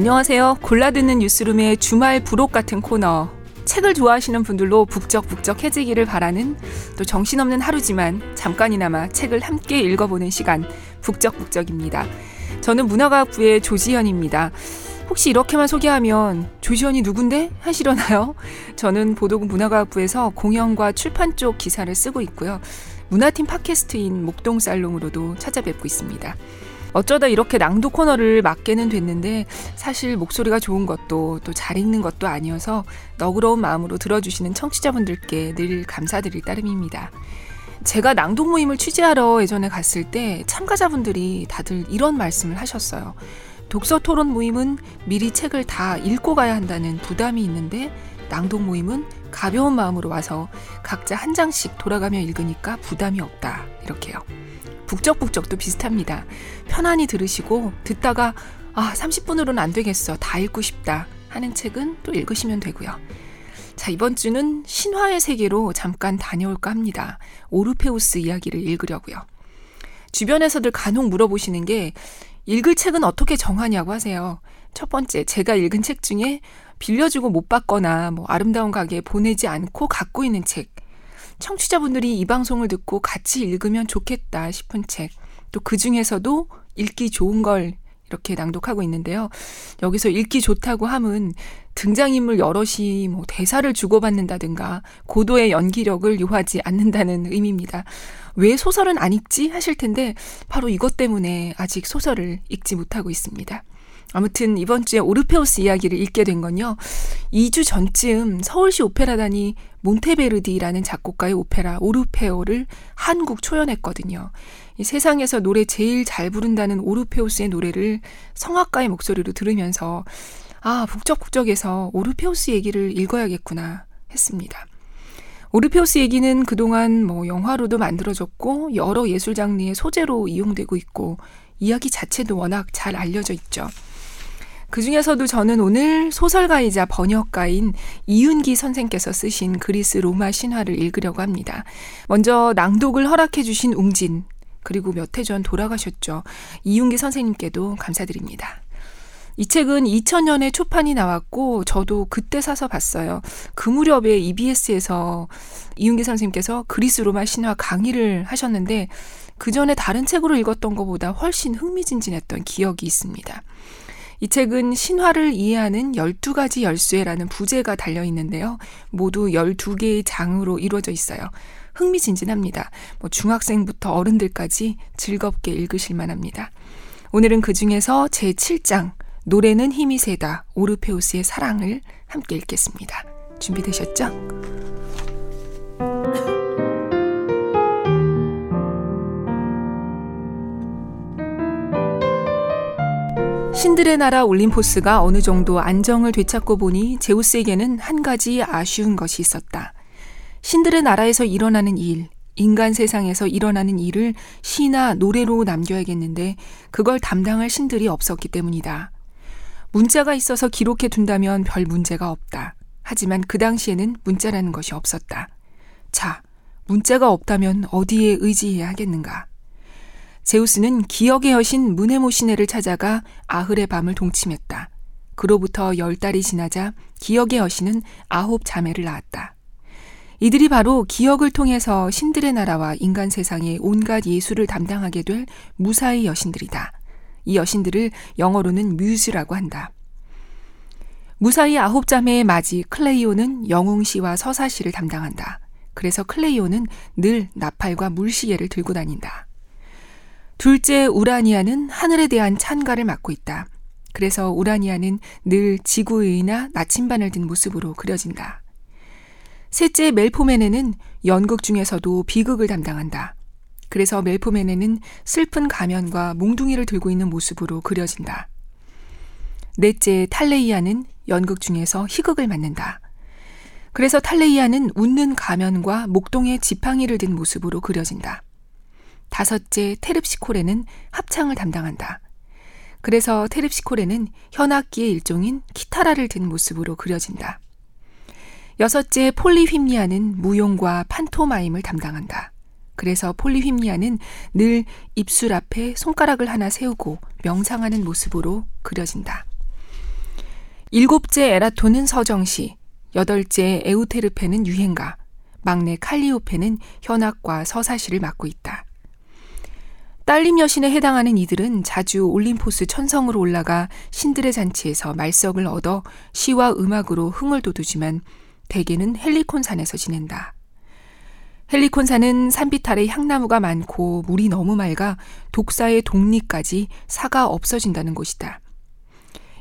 안녕하세요. 골라듣는 뉴스룸의 주말 부록 같은 코너. 책을 좋아하시는 분들로 북적북적해지기를 바라는 또 정신없는 하루지만 잠깐이나마 책을 함께 읽어보는 시간 북적북적입니다. 저는 문화과학부의 조지현입니다. 혹시 이렇게만 소개하면 조지현이 누군데? 하시려나요? 저는 보도국 문화과학부에서 공연과 출판 쪽 기사를 쓰고 있고요. 문화팀 팟캐스트인 목동살롱으로도 찾아뵙고 있습니다. 어쩌다 이렇게 낭독 코너를 맡게는 됐는데 사실 목소리가 좋은 것도 또 잘 읽는 것도 아니어서 너그러운 마음으로 들어주시는 청취자분들께 늘 감사드릴 따름입니다. 제가 낭독 모임을 취재하러 예전에 갔을 때 참가자분들이 다들 이런 말씀을 하셨어요. 독서 토론 모임은 미리 책을 다 읽고 가야 한다는 부담이 있는데 낭독 모임은 가벼운 마음으로 와서 각자 한 장씩 돌아가며 읽으니까 부담이 없다. 이렇게요. 북적북적도 비슷합니다. 편안히 들으시고 듣다가 아, 30분으로는 안 되겠어. 다 읽고 싶다. 하는 책은 또 읽으시면 되고요. 자, 이번 주는 신화의 세계로 잠깐 다녀올까 합니다. 오르페우스 이야기를 읽으려고요. 주변에서들 간혹 물어보시는 게 읽을 책은 어떻게 정하냐고 하세요. 첫 번째, 제가 읽은 책 중에 빌려주고 못 받거나 뭐 아름다운 가게에 보내지 않고 갖고 있는 책. 청취자분들이 이 방송을 듣고 같이 읽으면 좋겠다 싶은 책. 또 그 중에서도 읽기 좋은 걸 이렇게 낭독하고 있는데요. 여기서 읽기 좋다고 함은 등장인물 여럿이 뭐 대사를 주고받는다든가 고도의 연기력을 요하지 않는다는 의미입니다. 왜 소설은 안 읽지? 하실 텐데 바로 이것 때문에 아직 소설을 읽지 못하고 있습니다. 아무튼 이번 주에 오르페우스 이야기를 읽게 된 건요. 2주 전쯤 서울시 오페라단이 몬테베르디라는 작곡가의 오페라 오르페오를 한국 초연했거든요. 이 세상에서 노래 제일 잘 부른다는 오르페우스의 노래를 성악가의 목소리로 들으면서 아, 북적북적해서 오르페우스 얘기를 읽어야겠구나 했습니다. 오르페우스 얘기는 그동안 뭐 영화로도 만들어졌고 여러 예술 장르의 소재로 이용되고 있고 이야기 자체도 워낙 잘 알려져 있죠. 그 중에서도 저는 오늘 소설가이자 번역가인 이윤기 선생께서 쓰신 그리스 로마 신화를 읽으려고 합니다. 먼저 낭독을 허락해 주신 웅진, 그리고 몇 해 전 돌아가셨죠. 이윤기 선생님께도 감사드립니다. 이 책은 2000년에 초판이 나왔고 저도 그때 사서 봤어요. 그 무렵에 EBS에서 이윤기 선생님께서 그리스 로마 신화 강의를 하셨는데 그 전에 다른 책으로 읽었던 것보다 훨씬 흥미진진했던 기억이 있습니다. 이 책은 신화를 이해하는 12가지 열쇠라는 부제가 달려 있는데요. 모두 12개의 장으로 이루어져 있어요. 흥미진진합니다. 뭐 중학생부터 어른들까지 즐겁게 읽으실 만합니다. 오늘은 그 중에서 제 7장, 노래는 힘이 세다, 오르페우스의 사랑을 함께 읽겠습니다. 준비되셨죠? 신들의 나라 올림포스가 어느 정도 안정을 되찾고 보니 제우스에게는 한 가지 아쉬운 것이 있었다. 신들의 나라에서 일어나는 일, 인간 세상에서 일어나는 일을 시나 노래로 남겨야겠는데 그걸 담당할 신들이 없었기 때문이다. 문자가 있어서 기록해 둔다면 별 문제가 없다. 하지만 그 당시에는 문자라는 것이 없었다. 자, 문자가 없다면 어디에 의지해야 하겠는가? 제우스는 기억의 여신 무네모 시네를 찾아가 아흐의 밤을 동침했다. 그로부터 열 달이 지나자 기억의 여신은 아홉 자매를 낳았다. 이들이 바로 기억을 통해서 신들의 나라와 인간 세상의 온갖 예술을 담당하게 될 무사의 여신들이다. 이 여신들을 영어로는 뮤즈라고 한다. 무사히 아홉 자매의 맞이 클레이오는 영웅시와 서사시를 담당한다. 그래서 클레이오는 늘 나팔과 물시계를 들고 다닌다. 둘째 우라니아는 하늘에 대한 찬가를 맡고 있다. 그래서 우라니아는 늘 지구의나 나침반을 든 모습으로 그려진다. 셋째 멜포메네는 연극 중에서도 비극을 담당한다. 그래서 멜포메네는 슬픈 가면과 몽둥이를 들고 있는 모습으로 그려진다. 넷째 탈레이아는 연극 중에서 희극을 맡는다. 그래서 탈레이아는 웃는 가면과 목동에 지팡이를 든 모습으로 그려진다. 다섯째 테릅시코레는 합창을 담당한다. 그래서 테릅시코레는 현악기의 일종인 키타라를 든 모습으로 그려진다. 여섯째 폴리휘미아는 무용과 판토마임을 담당한다. 그래서 폴리휘미아는 늘 입술 앞에 손가락을 하나 세우고 명상하는 모습으로 그려진다. 일곱째 에라톤은 서정시, 여덟째 에우테르페는 유행가, 막내 칼리오페는 현악과 서사시를 맡고 있다. 딸림 여신에 해당하는 이들은 자주 올림포스 천성으로 올라가 신들의 잔치에서 말석을 얻어 시와 음악으로 흥을 돋우지만 대개는 헬리콘 산에서 지낸다. 헬리콘 산은 산빛 아래 향나무가 많고 물이 너무 맑아 독사의 독리까지 사가 없어진다는 곳이다.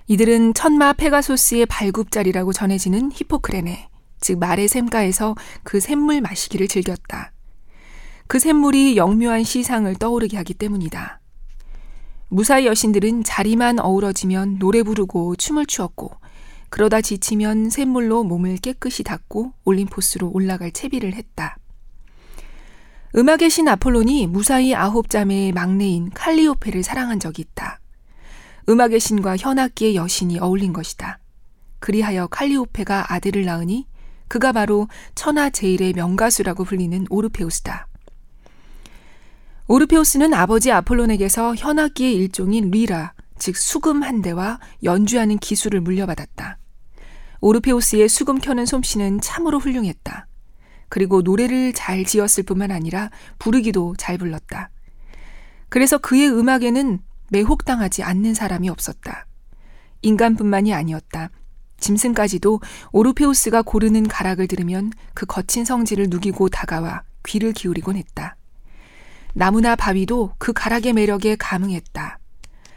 이들은 천마 페가소스의 발굽자리라고 전해지는 히포크레네, 즉 말의 샘가에서 그 샘물 마시기를 즐겼다. 그 샘물이 영묘한 시상을 떠오르게 하기 때문이다. 무사히 여신들은 자리만 어우러지면 노래 부르고 춤을 추었고 그러다 지치면 샘물로 몸을 깨끗이 닦고 올림포스로 올라갈 채비를 했다. 음악의 신 아폴론이 무사히 아홉 자매의 막내인 칼리오페를 사랑한 적이 있다. 음악의 신과 현악기의 여신이 어울린 것이다. 그리하여 칼리오페가 아들을 낳으니 그가 바로 천하 제일의 명가수라고 불리는 오르페우스다. 오르페우스는 아버지 아폴론에게서 현악기의 일종인 리라, 즉 수금 한 대와 연주하는 기술을 물려받았다. 오르페우스의 수금 켜는 솜씨는 참으로 훌륭했다. 그리고 노래를 잘 지었을 뿐만 아니라 부르기도 잘 불렀다. 그래서 그의 음악에는 매혹당하지 않는 사람이 없었다. 인간뿐만이 아니었다. 짐승까지도 오르페우스가 고르는 가락을 들으면 그 거친 성질을 누기고 다가와 귀를 기울이곤 했다. 나무나 바위도 그 가락의 매력에 감흥했다.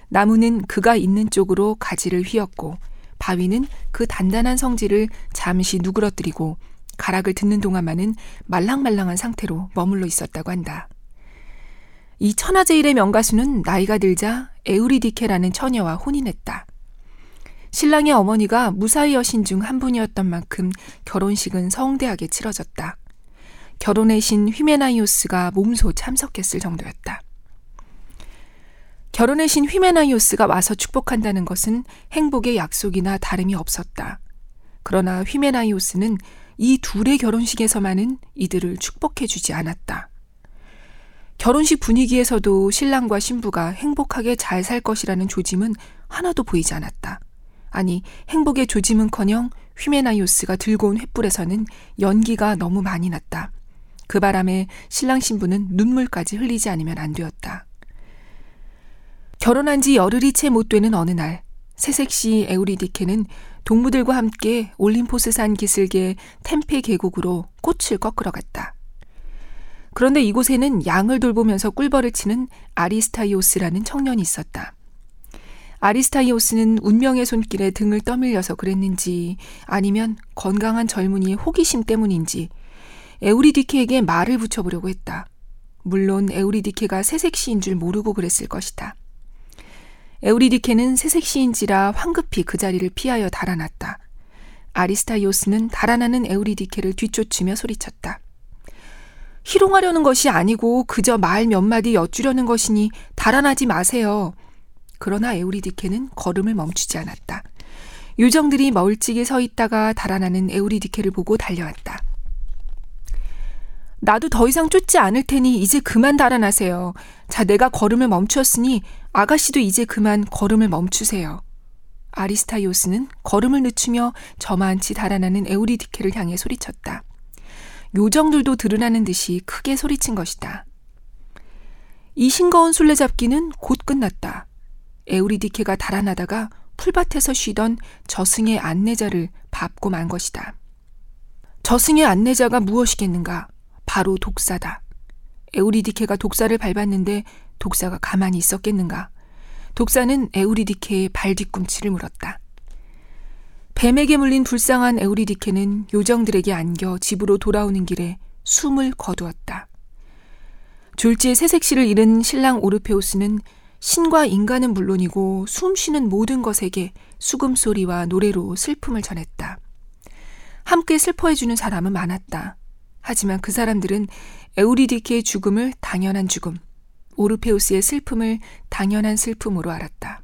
나무는 그가 있는 쪽으로 가지를 휘었고 바위는 그 단단한 성질을 잠시 누그러뜨리고 가락을 듣는 동안만은 말랑말랑한 상태로 머물러 있었다고 한다. 이 천하제일의 명가수는 나이가 들자 에우리디케라는 처녀와 혼인했다. 신랑의 어머니가 무사히 여신 중 한 분이었던 만큼 결혼식은 성대하게 치러졌다. 결혼의 신 휘메나이오스가 몸소 참석했을 정도였다. 결혼의 신 휘메나이오스가 와서 축복한다는 것은 행복의 약속이나 다름이 없었다. 그러나 휘메나이오스는 이 둘의 결혼식에서만은 이들을 축복해주지 않았다. 결혼식 분위기에서도 신랑과 신부가 행복하게 잘 살 것이라는 조짐은 하나도 보이지 않았다. 아니, 행복의 조짐은커녕 휘메나이오스가 들고 온 횃불에서는 연기가 너무 많이 났다. 그 바람에 신랑 신부는 눈물까지 흘리지 않으면 안 되었다. 결혼한 지 열흘이 채 못 되는 어느 날, 새색시 에우리디케는 동무들과 함께 올림포스산 기슭의 템페 계곡으로 꽃을 꺾으러 갔다. 그런데 이곳에는 양을 돌보면서 꿀벌을 치는 아리스타이오스라는 청년이 있었다. 아리스타이오스는 운명의 손길에 등을 떠밀려서 그랬는지 아니면 건강한 젊은이의 호기심 때문인지 에우리디케에게 말을 붙여보려고 했다. 물론 에우리디케가 새색시인 줄 모르고 그랬을 것이다. 에우리디케는 새색시인지라 황급히 그 자리를 피하여 달아났다. 아리스타이오스는 달아나는 에우리디케를 뒤쫓으며 소리쳤다. 희롱하려는 것이 아니고 그저 말 몇 마디 여쭈려는 것이니 달아나지 마세요. 그러나 에우리디케는 걸음을 멈추지 않았다. 요정들이 멀찍이 서 있다가 달아나는 에우리디케를 보고 달려왔다. 나도 더 이상 쫓지 않을 테니 이제 그만 달아나세요. 자, 내가 걸음을 멈추었으니 아가씨도 이제 그만 걸음을 멈추세요. 아리스타이오스는 걸음을 늦추며 저만치 달아나는 에우리디케를 향해 소리쳤다. 요정들도 드러나는 듯이 크게 소리친 것이다. 이 싱거운 술래잡기는 곧 끝났다. 에우리디케가 달아나다가 풀밭에서 쉬던 저승의 안내자를 밟고 만 것이다. 저승의 안내자가 무엇이겠는가? 바로 독사다. 에우리디케가 독사를 밟았는데 독사가 가만히 있었겠는가? 독사는 에우리디케의 발 뒤꿈치를 물었다. 뱀에게 물린 불쌍한 에우리디케는 요정들에게 안겨 집으로 돌아오는 길에 숨을 거두었다. 졸지에 새색시를 잃은 신랑 오르페우스는 신과 인간은 물론이고 숨 쉬는 모든 것에게 수금소리와 노래로 슬픔을 전했다. 함께 슬퍼해주는 사람은 많았다. 하지만 그 사람들은 에우리디케의 죽음을 당연한 죽음, 오르페우스의 슬픔을 당연한 슬픔으로 알았다.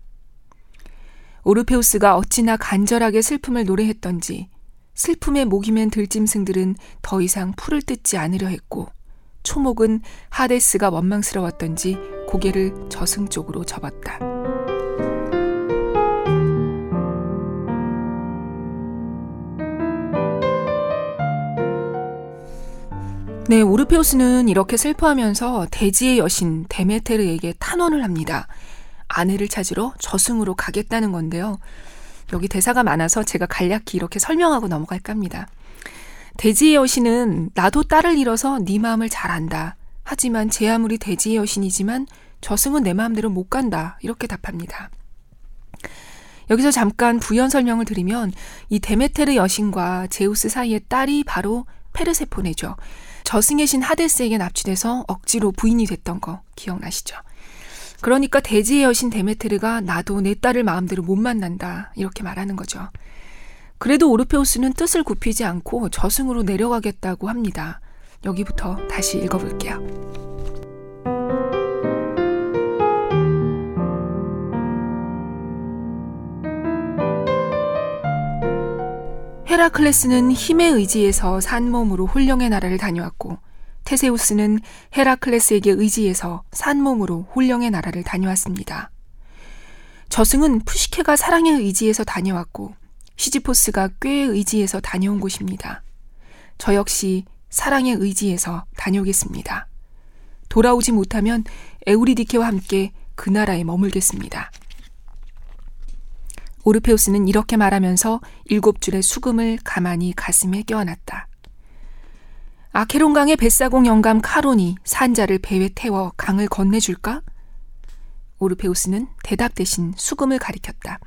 오르페우스가 어찌나 간절하게 슬픔을 노래했던지 슬픔에 목이 맨 들짐승들은 더 이상 풀을 뜯지 않으려 했고 초목은 하데스가 원망스러웠던지 고개를 저승 쪽으로 접었다. 네, 오르페우스는 이렇게 슬퍼하면서 대지의 여신 데메테르에게 탄원을 합니다. 아내를 찾으러 저승으로 가겠다는 건데요. 여기 대사가 많아서 제가 간략히 이렇게 설명하고 넘어갈까 합니다. 대지의 여신은 나도 딸을 잃어서 네 마음을 잘 안다. 하지만 제 아무리 대지의 여신이지만 저승은 내 마음대로 못 간다. 이렇게 답합니다. 여기서 잠깐 부연 설명을 드리면 이 데메테르 여신과 제우스 사이의 딸이 바로 페르세포네죠. 저승의 신 하데스에게 납치돼서 억지로 부인이 됐던 거 기억나시죠? 그러니까 대지의 여신 데메테르가 나도 내 딸을 마음대로 못 만난다 이렇게 말하는 거죠. 그래도 오르페우스는 뜻을 굽히지 않고 저승으로 내려가겠다고 합니다. 여기부터 다시 읽어볼게요. 헤라클레스는 힘에 의지해서 산 몸으로 홀령의 나라를 다녀왔고 테세우스는 헤라클레스에게 의지해서 산 몸으로 홀령의 나라를 다녀왔습니다. 저승은 푸시케가 사랑에 의지해서 다녀왔고 시지포스가 꾀에 의지해서 다녀온 곳입니다. 저 역시 사랑에 의지해서 다녀오겠습니다. 돌아오지 못하면 에우리디케와 함께 그 나라에 머물겠습니다. 오르페우스는 이렇게 말하면서 일곱 줄의 수금을 가만히 가슴에 껴안았다. 아케론강의 뱃사공 영감 카론이 산자를 배에 태워 강을 건네줄까? 오르페우스는 대답 대신 수금을 가리켰다.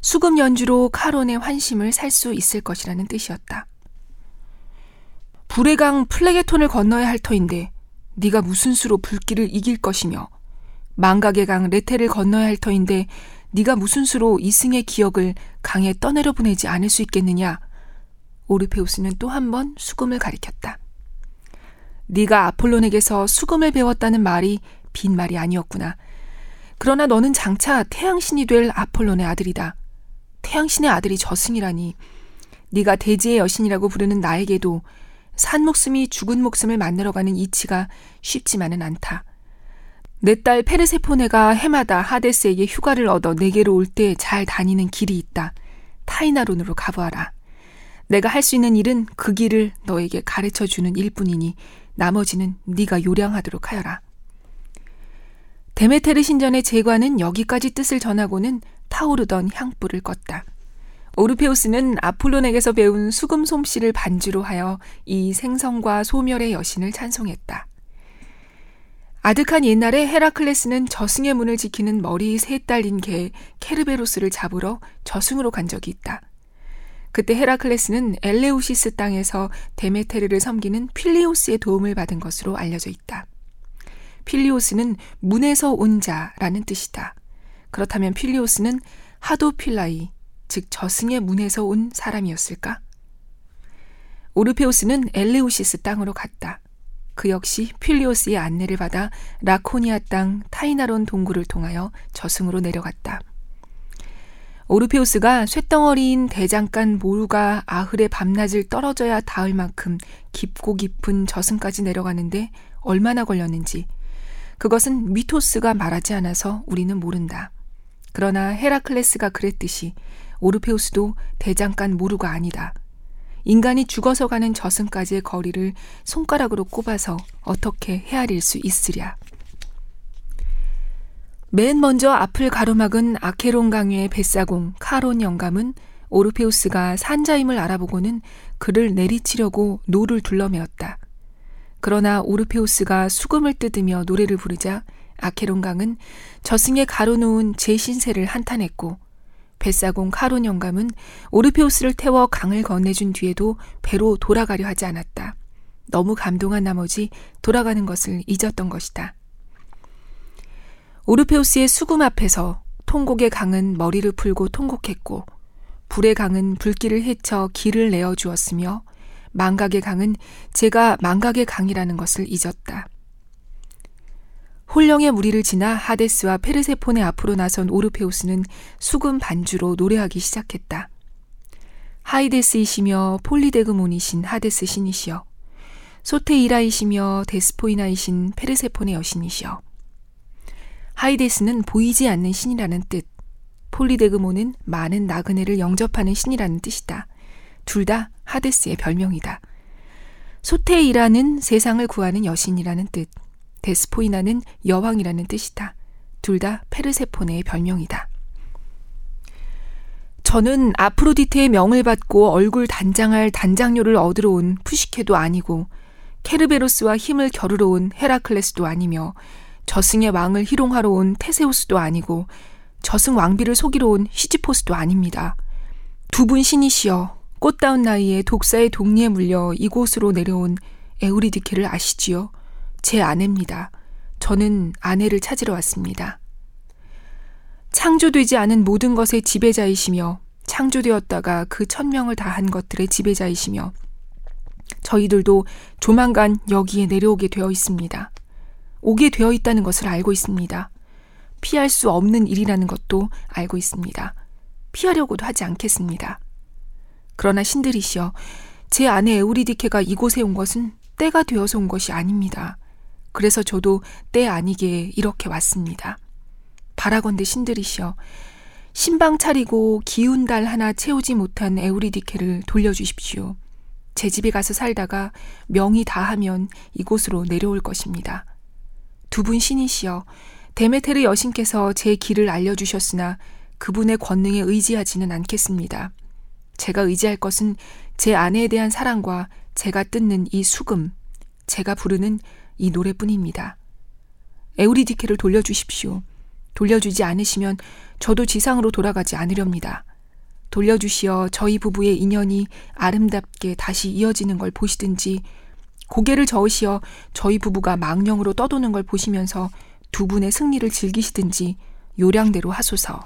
수금 연주로 카론의 환심을 살 수 있을 것이라는 뜻이었다. 불의 강 플레게톤을 건너야 할 터인데 네가 무슨 수로 불길을 이길 것이며 망각의 강 레테를 건너야 할 터인데 네가 무슨 수로 이승의 기억을 강에 떠내려 보내지 않을 수 있겠느냐? 오르페우스는 또 한 번 수금을 가리켰다. 네가 아폴론에게서 수금을 배웠다는 말이 빈말이 아니었구나. 그러나 너는 장차 태양신이 될 아폴론의 아들이다. 태양신의 아들이 저승이라니. 네가 대지의 여신이라고 부르는 나에게도 산 목숨이 죽은 목숨을 만나러 가는 이치가 쉽지만은 않다. 내 딸 페르세포네가 해마다 하데스에게 휴가를 얻어 내게로 올 때 잘 다니는 길이 있다. 타이나론으로 가보아라. 내가 할 수 있는 일은 그 길을 너에게 가르쳐 주는 일뿐이니 나머지는 네가 요량하도록 하여라. 데메테르 신전의 제관은 여기까지 뜻을 전하고는 타오르던 향불을 껐다. 오르페우스는 아폴론에게서 배운 수금 솜씨를 반주로 하여 이 생성과 소멸의 여신을 찬송했다. 아득한 옛날에 헤라클레스는 저승의 문을 지키는 머리 세 딸린 개 케르베로스를 잡으러 저승으로 간 적이 있다. 그때 헤라클레스는 엘레우시스 땅에서 데메테르를 섬기는 필리오스의 도움을 받은 것으로 알려져 있다. 필리오스는 문에서 온 자라는 뜻이다. 그렇다면 필리오스는 하도필라이, 즉 저승의 문에서 온 사람이었을까? 오르페우스는 엘레우시스 땅으로 갔다. 그 역시 필리오스의 안내를 받아 라코니아 땅 타이나론 동굴을 통하여 저승으로 내려갔다. 오르페우스가 쇳덩어리인 대장간 모루가 아흐의 밤낮을 떨어져야 닿을 만큼 깊고 깊은 저승까지 내려가는데 얼마나 걸렸는지 그것은 미토스가 말하지 않아서 우리는 모른다. 그러나 헤라클레스가 그랬듯이 오르페우스도 대장간 모루가 아니다. 인간이 죽어서 가는 저승까지의 거리를 손가락으로 꼽아서 어떻게 헤아릴 수 있으랴. 맨 먼저 앞을 가로막은 아케론 강의 뱃사공 카론 영감은 오르페우스가 산자임을 알아보고는 그를 내리치려고 노를 둘러매었다. 그러나 오르페우스가 수금을 뜯으며 노래를 부르자 아케론 강은 저승에 가로놓은 제 신세를 한탄했고 뱃사공 카론 영감은 오르페우스를 태워 강을 건네준 뒤에도 배로 돌아가려 하지 않았다. 너무 감동한 나머지 돌아가는 것을 잊었던 것이다. 오르페우스의 수금 앞에서 통곡의 강은 머리를 풀고 통곡했고 불의 강은 불길을 헤쳐 길을 내어 주었으며 망각의 강은 제가 망각의 강이라는 것을 잊었다. 홀령의 무리를 지나 하데스와 페르세폰의 앞으로 나선 오르페우스는 수금 반주로 노래하기 시작했다. 하이데스이시며 폴리데그몬이신 하데스 신이시여 소테이라이시며 데스포이나이신 페르세폰의 여신이시여 하이데스는 보이지 않는 신이라는 뜻 폴리데그몬은 많은 나그네를 영접하는 신이라는 뜻이다. 둘 다 하데스의 별명이다. 소테이라는 세상을 구하는 여신이라는 뜻, 데스포이나는 여왕이라는 뜻이다. 둘 다 페르세포네의 별명이다. 저는 아프로디테의 명을 받고 얼굴 단장할 단장료를 얻으러 온 푸시케도 아니고 케르베로스와 힘을 겨루러 온 헤라클레스도 아니며 저승의 왕을 희롱하러 온 테세우스도 아니고 저승 왕비를 속이러 온 시지포스도 아닙니다. 두 분 신이시여 꽃다운 나이에 독사의 독리에 물려 이곳으로 내려온 에우리디케를 아시지요? 제 아내입니다. 저는 아내를 찾으러 왔습니다. 창조되지 않은 모든 것의 지배자이시며 창조되었다가 그 천명을 다한 것들의 지배자이시며 저희들도 조만간 여기에 내려오게 되어 있습니다. 오게 되어 있다는 것을 알고 있습니다. 피할 수 없는 일이라는 것도 알고 있습니다. 피하려고도 하지 않겠습니다. 그러나 신들이시여, 제 아내 에우리디케가 이곳에 온 것은 때가 되어서 온 것이 아닙니다. 그래서 저도 때 아니게 이렇게 왔습니다. 바라건대 신들이시여, 신방 차리고 기운 달 하나 채우지 못한 에우리디케를 돌려주십시오. 제 집에 가서 살다가 명이 다하면 이곳으로 내려올 것입니다. 두 분 신이시여, 데메테르 여신께서 제 길을 알려주셨으나 그분의 권능에 의지하지는 않겠습니다. 제가 의지할 것은 제 아내에 대한 사랑과 제가 뜯는 이 수금, 제가 부르는 이 노래뿐입니다. 에우리디케를 돌려주십시오. 돌려주지 않으시면 저도 지상으로 돌아가지 않으렵니다. 돌려주시어 저희 부부의 인연이 아름답게 다시 이어지는 걸 보시든지 고개를 저으시어 저희 부부가 망령으로 떠도는 걸 보시면서 두 분의 승리를 즐기시든지 요량대로 하소서.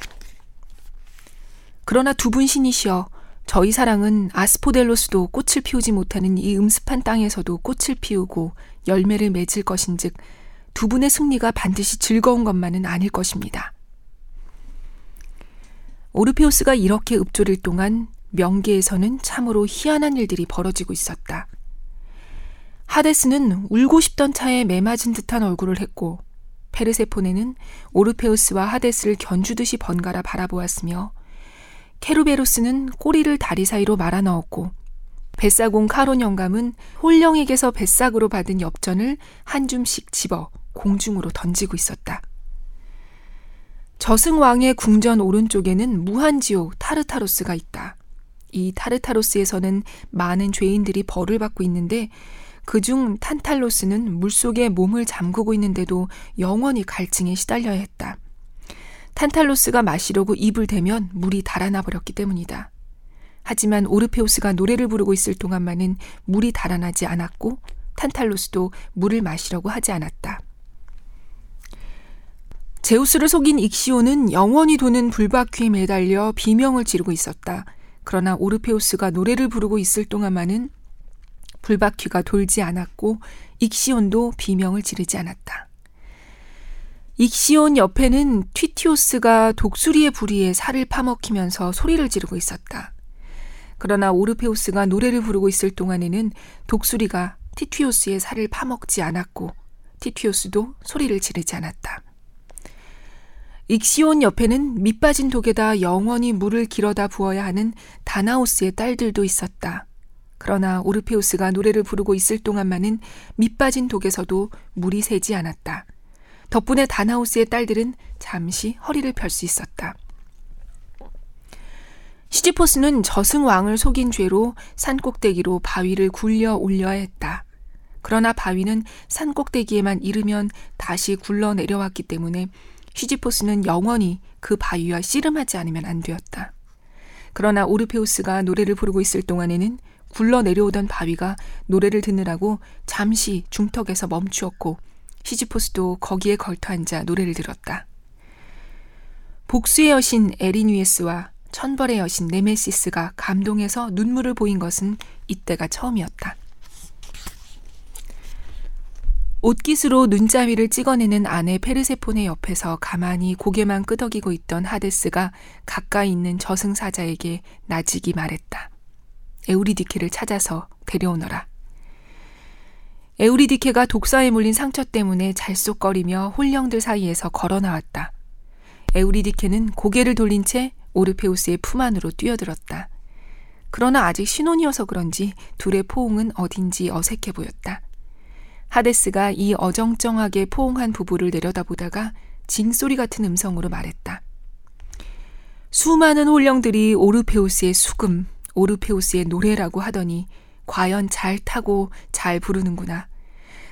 그러나 두 분 신이시여 저희 사랑은 아스포델로스도 꽃을 피우지 못하는 이 음습한 땅에서도 꽃을 피우고 열매를 맺을 것인즉 두 분의 승리가 반드시 즐거운 것만은 아닐 것입니다. 오르페우스가 이렇게 읊조릴 동안 명계에서는 참으로 희한한 일들이 벌어지고 있었다. 하데스는 울고 싶던 차에 매맞은 듯한 얼굴을 했고 페르세포네는 오르페우스와 하데스를 견주듯이 번갈아 바라보았으며 케루베로스는 꼬리를 다리 사이로 말아 넣었고 뱃사공 카론 영감은 홀령에게서 뱃삭으로 받은 엽전을 한 줌씩 집어 공중으로 던지고 있었다. 저승왕의 궁전 오른쪽에는 무한지옥 타르타로스가 있다. 이 타르타로스에서는 많은 죄인들이 벌을 받고 있는데 그중 탄탈로스는 물속에 몸을 잠그고 있는데도 영원히 갈증에 시달려야 했다. 탄탈로스가 마시려고 입을 대면 물이 달아나 버렸기 때문이다. 하지만 오르페우스가 노래를 부르고 있을 동안만은 물이 달아나지 않았고 탄탈로스도 물을 마시려고 하지 않았다. 제우스를 속인 익시오는 영원히 도는 불바퀴에 매달려 비명을 지르고 있었다. 그러나 오르페우스가 노래를 부르고 있을 동안만은 불바퀴가 돌지 않았고 익시온도 비명을 지르지 않았다. 익시온 옆에는 튀티오스가 독수리의 부리에 살을 파먹히면서 소리를 지르고 있었다. 그러나 오르페우스가 노래를 부르고 있을 동안에는 독수리가 티튀오스의 살을 파먹지 않았고 티튀오스도 소리를 지르지 않았다. 익시온 옆에는 밑빠진 독에다 영원히 물을 길어다 부어야 하는 다나오스의 딸들도 있었다. 그러나 오르페우스가 노래를 부르고 있을 동안만은 밑빠진 독에서도 물이 새지 않았다. 덕분에 다나우스의 딸들은 잠시 허리를 펼 수 있었다. 시지포스는 저승 왕을 속인 죄로 산 꼭대기로 바위를 굴려 올려야 했다. 그러나 바위는 산 꼭대기에만 이르면 다시 굴러 내려왔기 때문에 시지포스는 영원히 그 바위와 씨름하지 않으면 안 되었다. 그러나 오르페우스가 노래를 부르고 있을 동안에는 굴러 내려오던 바위가 노래를 듣느라고 잠시 중턱에서 멈추었고 시지포스도 거기에 걸터 앉아 노래를 들었다. 복수의 여신 에리뉴에스와 천벌의 여신 네메시스가 감동해서 눈물을 보인 것은 이때가 처음이었다. 옷깃으로 눈자위를 찍어내는 아내 페르세폰의 옆에서 가만히 고개만 끄덕이고 있던 하데스가 가까이 있는 저승사자에게 나직이 말했다. 에우리디케를 찾아서 데려오너라. 에우리디케가 독사에 물린 상처 때문에 잘쏙거리며 홀령들 사이에서 걸어 나왔다. 에우리디케는 고개를 돌린 채 오르페우스의 품 안으로 뛰어들었다. 그러나 아직 신혼이어서 그런지 둘의 포옹은 어딘지 어색해 보였다. 하데스가 이 어정쩡하게 포옹한 부부를 내려다보다가 징소리 같은 음성으로 말했다. 수많은 홀령들이 오르페우스의 수금, 오르페우스의 노래라고 하더니 과연 잘 타고 잘 부르는구나.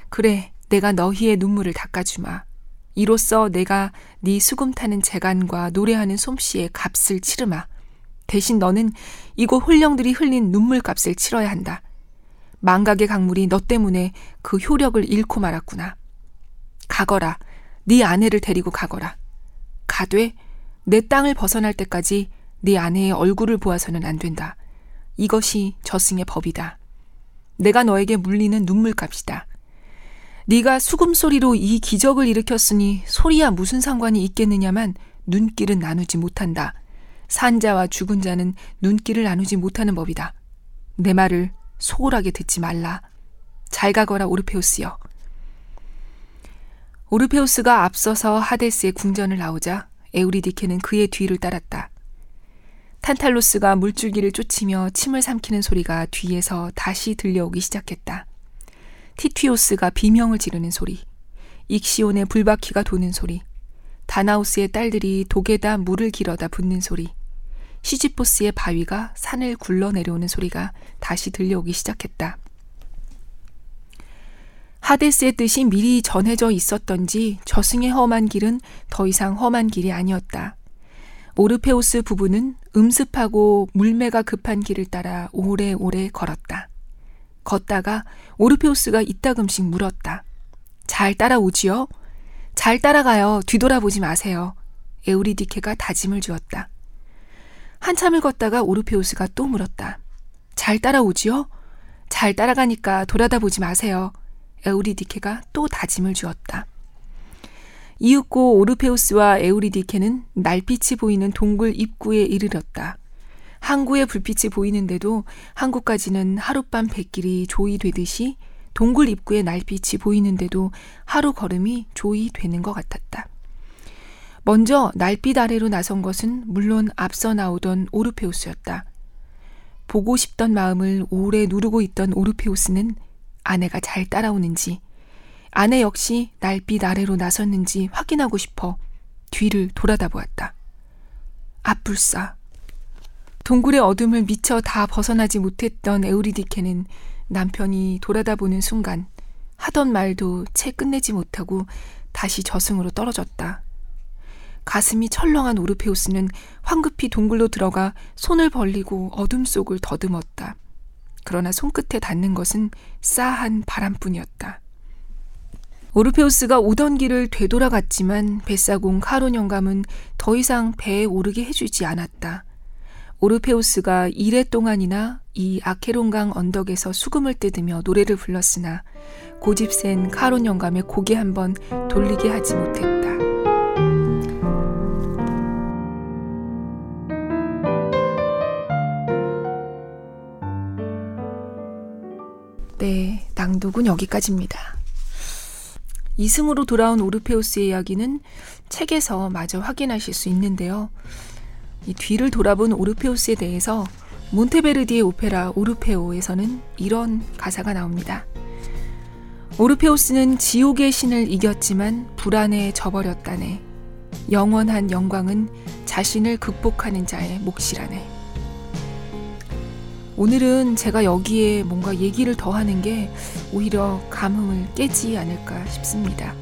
그래, 내가 너희의 눈물을 닦아주마. 이로써 내가 네 수금 타는 재간과 노래하는 솜씨의 값을 치르마. 대신 너는 이곳 홀령들이 흘린 눈물 값을 치러야 한다. 망각의 강물이 너 때문에 그 효력을 잃고 말았구나. 가거라. 네 아내를 데리고 가거라. 가되 내 땅을 벗어날 때까지 네 아내의 얼굴을 보아서는 안 된다. 이것이 저승의 법이다. 내가 너에게 물리는 눈물값이다. 네가 수금 소리로 이 기적을 일으켰으니 소리야 무슨 상관이 있겠느냐만 눈길은 나누지 못한다. 산자와 죽은 자는 눈길을 나누지 못하는 법이다. 내 말을 소홀하게 듣지 말라. 잘 가거라 오르페우스여. 오르페우스가 앞서서 하데스의 궁전을 나오자 에우리디케는 그의 뒤를 따랐다. 탄탈로스가 물줄기를 쫓으며 침을 삼키는 소리가 뒤에서 다시 들려오기 시작했다. 티튀오스가 비명을 지르는 소리, 익시온의 불바퀴가 도는 소리, 다나우스의 딸들이 독에다 물을 길어다 붓는 소리, 시지포스의 바위가 산을 굴러 내려오는 소리가 다시 들려오기 시작했다. 하데스의 뜻이 미리 전해져 있었던지 저승의 험한 길은 더 이상 험한 길이 아니었다. 오르페우스 부부는 음습하고 물매가 급한 길을 따라 오래오래 걸었다. 걷다가 오르페우스가 이따금씩 물었다. 잘 따라오지요? 잘 따라가요. 뒤돌아보지 마세요. 에우리디케가 다짐을 주었다. 한참을 걷다가 오르페우스가 또 물었다. 잘 따라오지요? 잘 따라가니까 돌아다 보지 마세요. 에우리디케가 또 다짐을 주었다. 이윽고 오르페우스와 에우리디케는 날빛이 보이는 동굴 입구에 이르렀다. 항구의 불빛이 보이는데도 항구까지는 하룻밤 백길이 조이 되듯이 동굴 입구의 날빛이 보이는데도 하루 걸음이 조이 되는 것 같았다. 먼저 날빛 아래로 나선 것은 물론 앞서 나오던 오르페우스였다. 보고 싶던 마음을 오래 누르고 있던 오르페우스는 아내가 잘 따라오는지, 아내 역시 날빛 아래로 나섰는지 확인하고 싶어 뒤를 돌아다 보았다. 앞불싸. 동굴의 어둠을 미처 다 벗어나지 못했던 에우리디케는 남편이 돌아다 보는 순간 하던 말도 채 끝내지 못하고 다시 저승으로 떨어졌다. 가슴이 철렁한 오르페우스는 황급히 동굴로 들어가 손을 벌리고 어둠 속을 더듬었다. 그러나 손끝에 닿는 것은 싸한 바람뿐이었다. 오르페우스가 오던 길을 되돌아갔지만 뱃사공 카론 영감은 더 이상 배에 오르게 해주지 않았다. 오르페우스가 이래 동안이나 이 아케론강 언덕에서 수금을 뜯으며 노래를 불렀으나 고집센 카론 영감의 고개 한번 돌리게 하지 못했다. 네, 낭독은 여기까지입니다. 이승으로 돌아온 오르페우스의 이야기는 책에서 마저 확인하실 수 있는데요. 이 뒤를 돌아본 오르페우스에 대해서 몬테베르디의 오페라 오르페오에서는 이런 가사가 나옵니다. 오르페우스는 지옥의 신을 이겼지만 불안에 져버렸다네. 영원한 영광은 자신을 극복하는 자의 몫이라네. 오늘은 제가 여기에 뭔가 얘기를 더 하는 게 오히려 감흥을 깨지 않을까 싶습니다.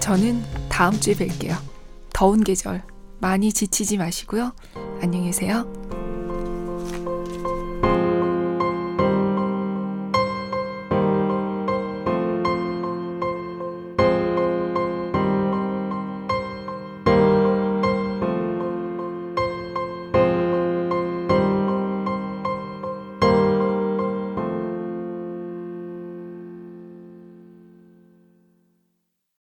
저는 다음 주에 뵐게요. 더운 계절 많이 지치지 마시고요. 안녕히 계세요.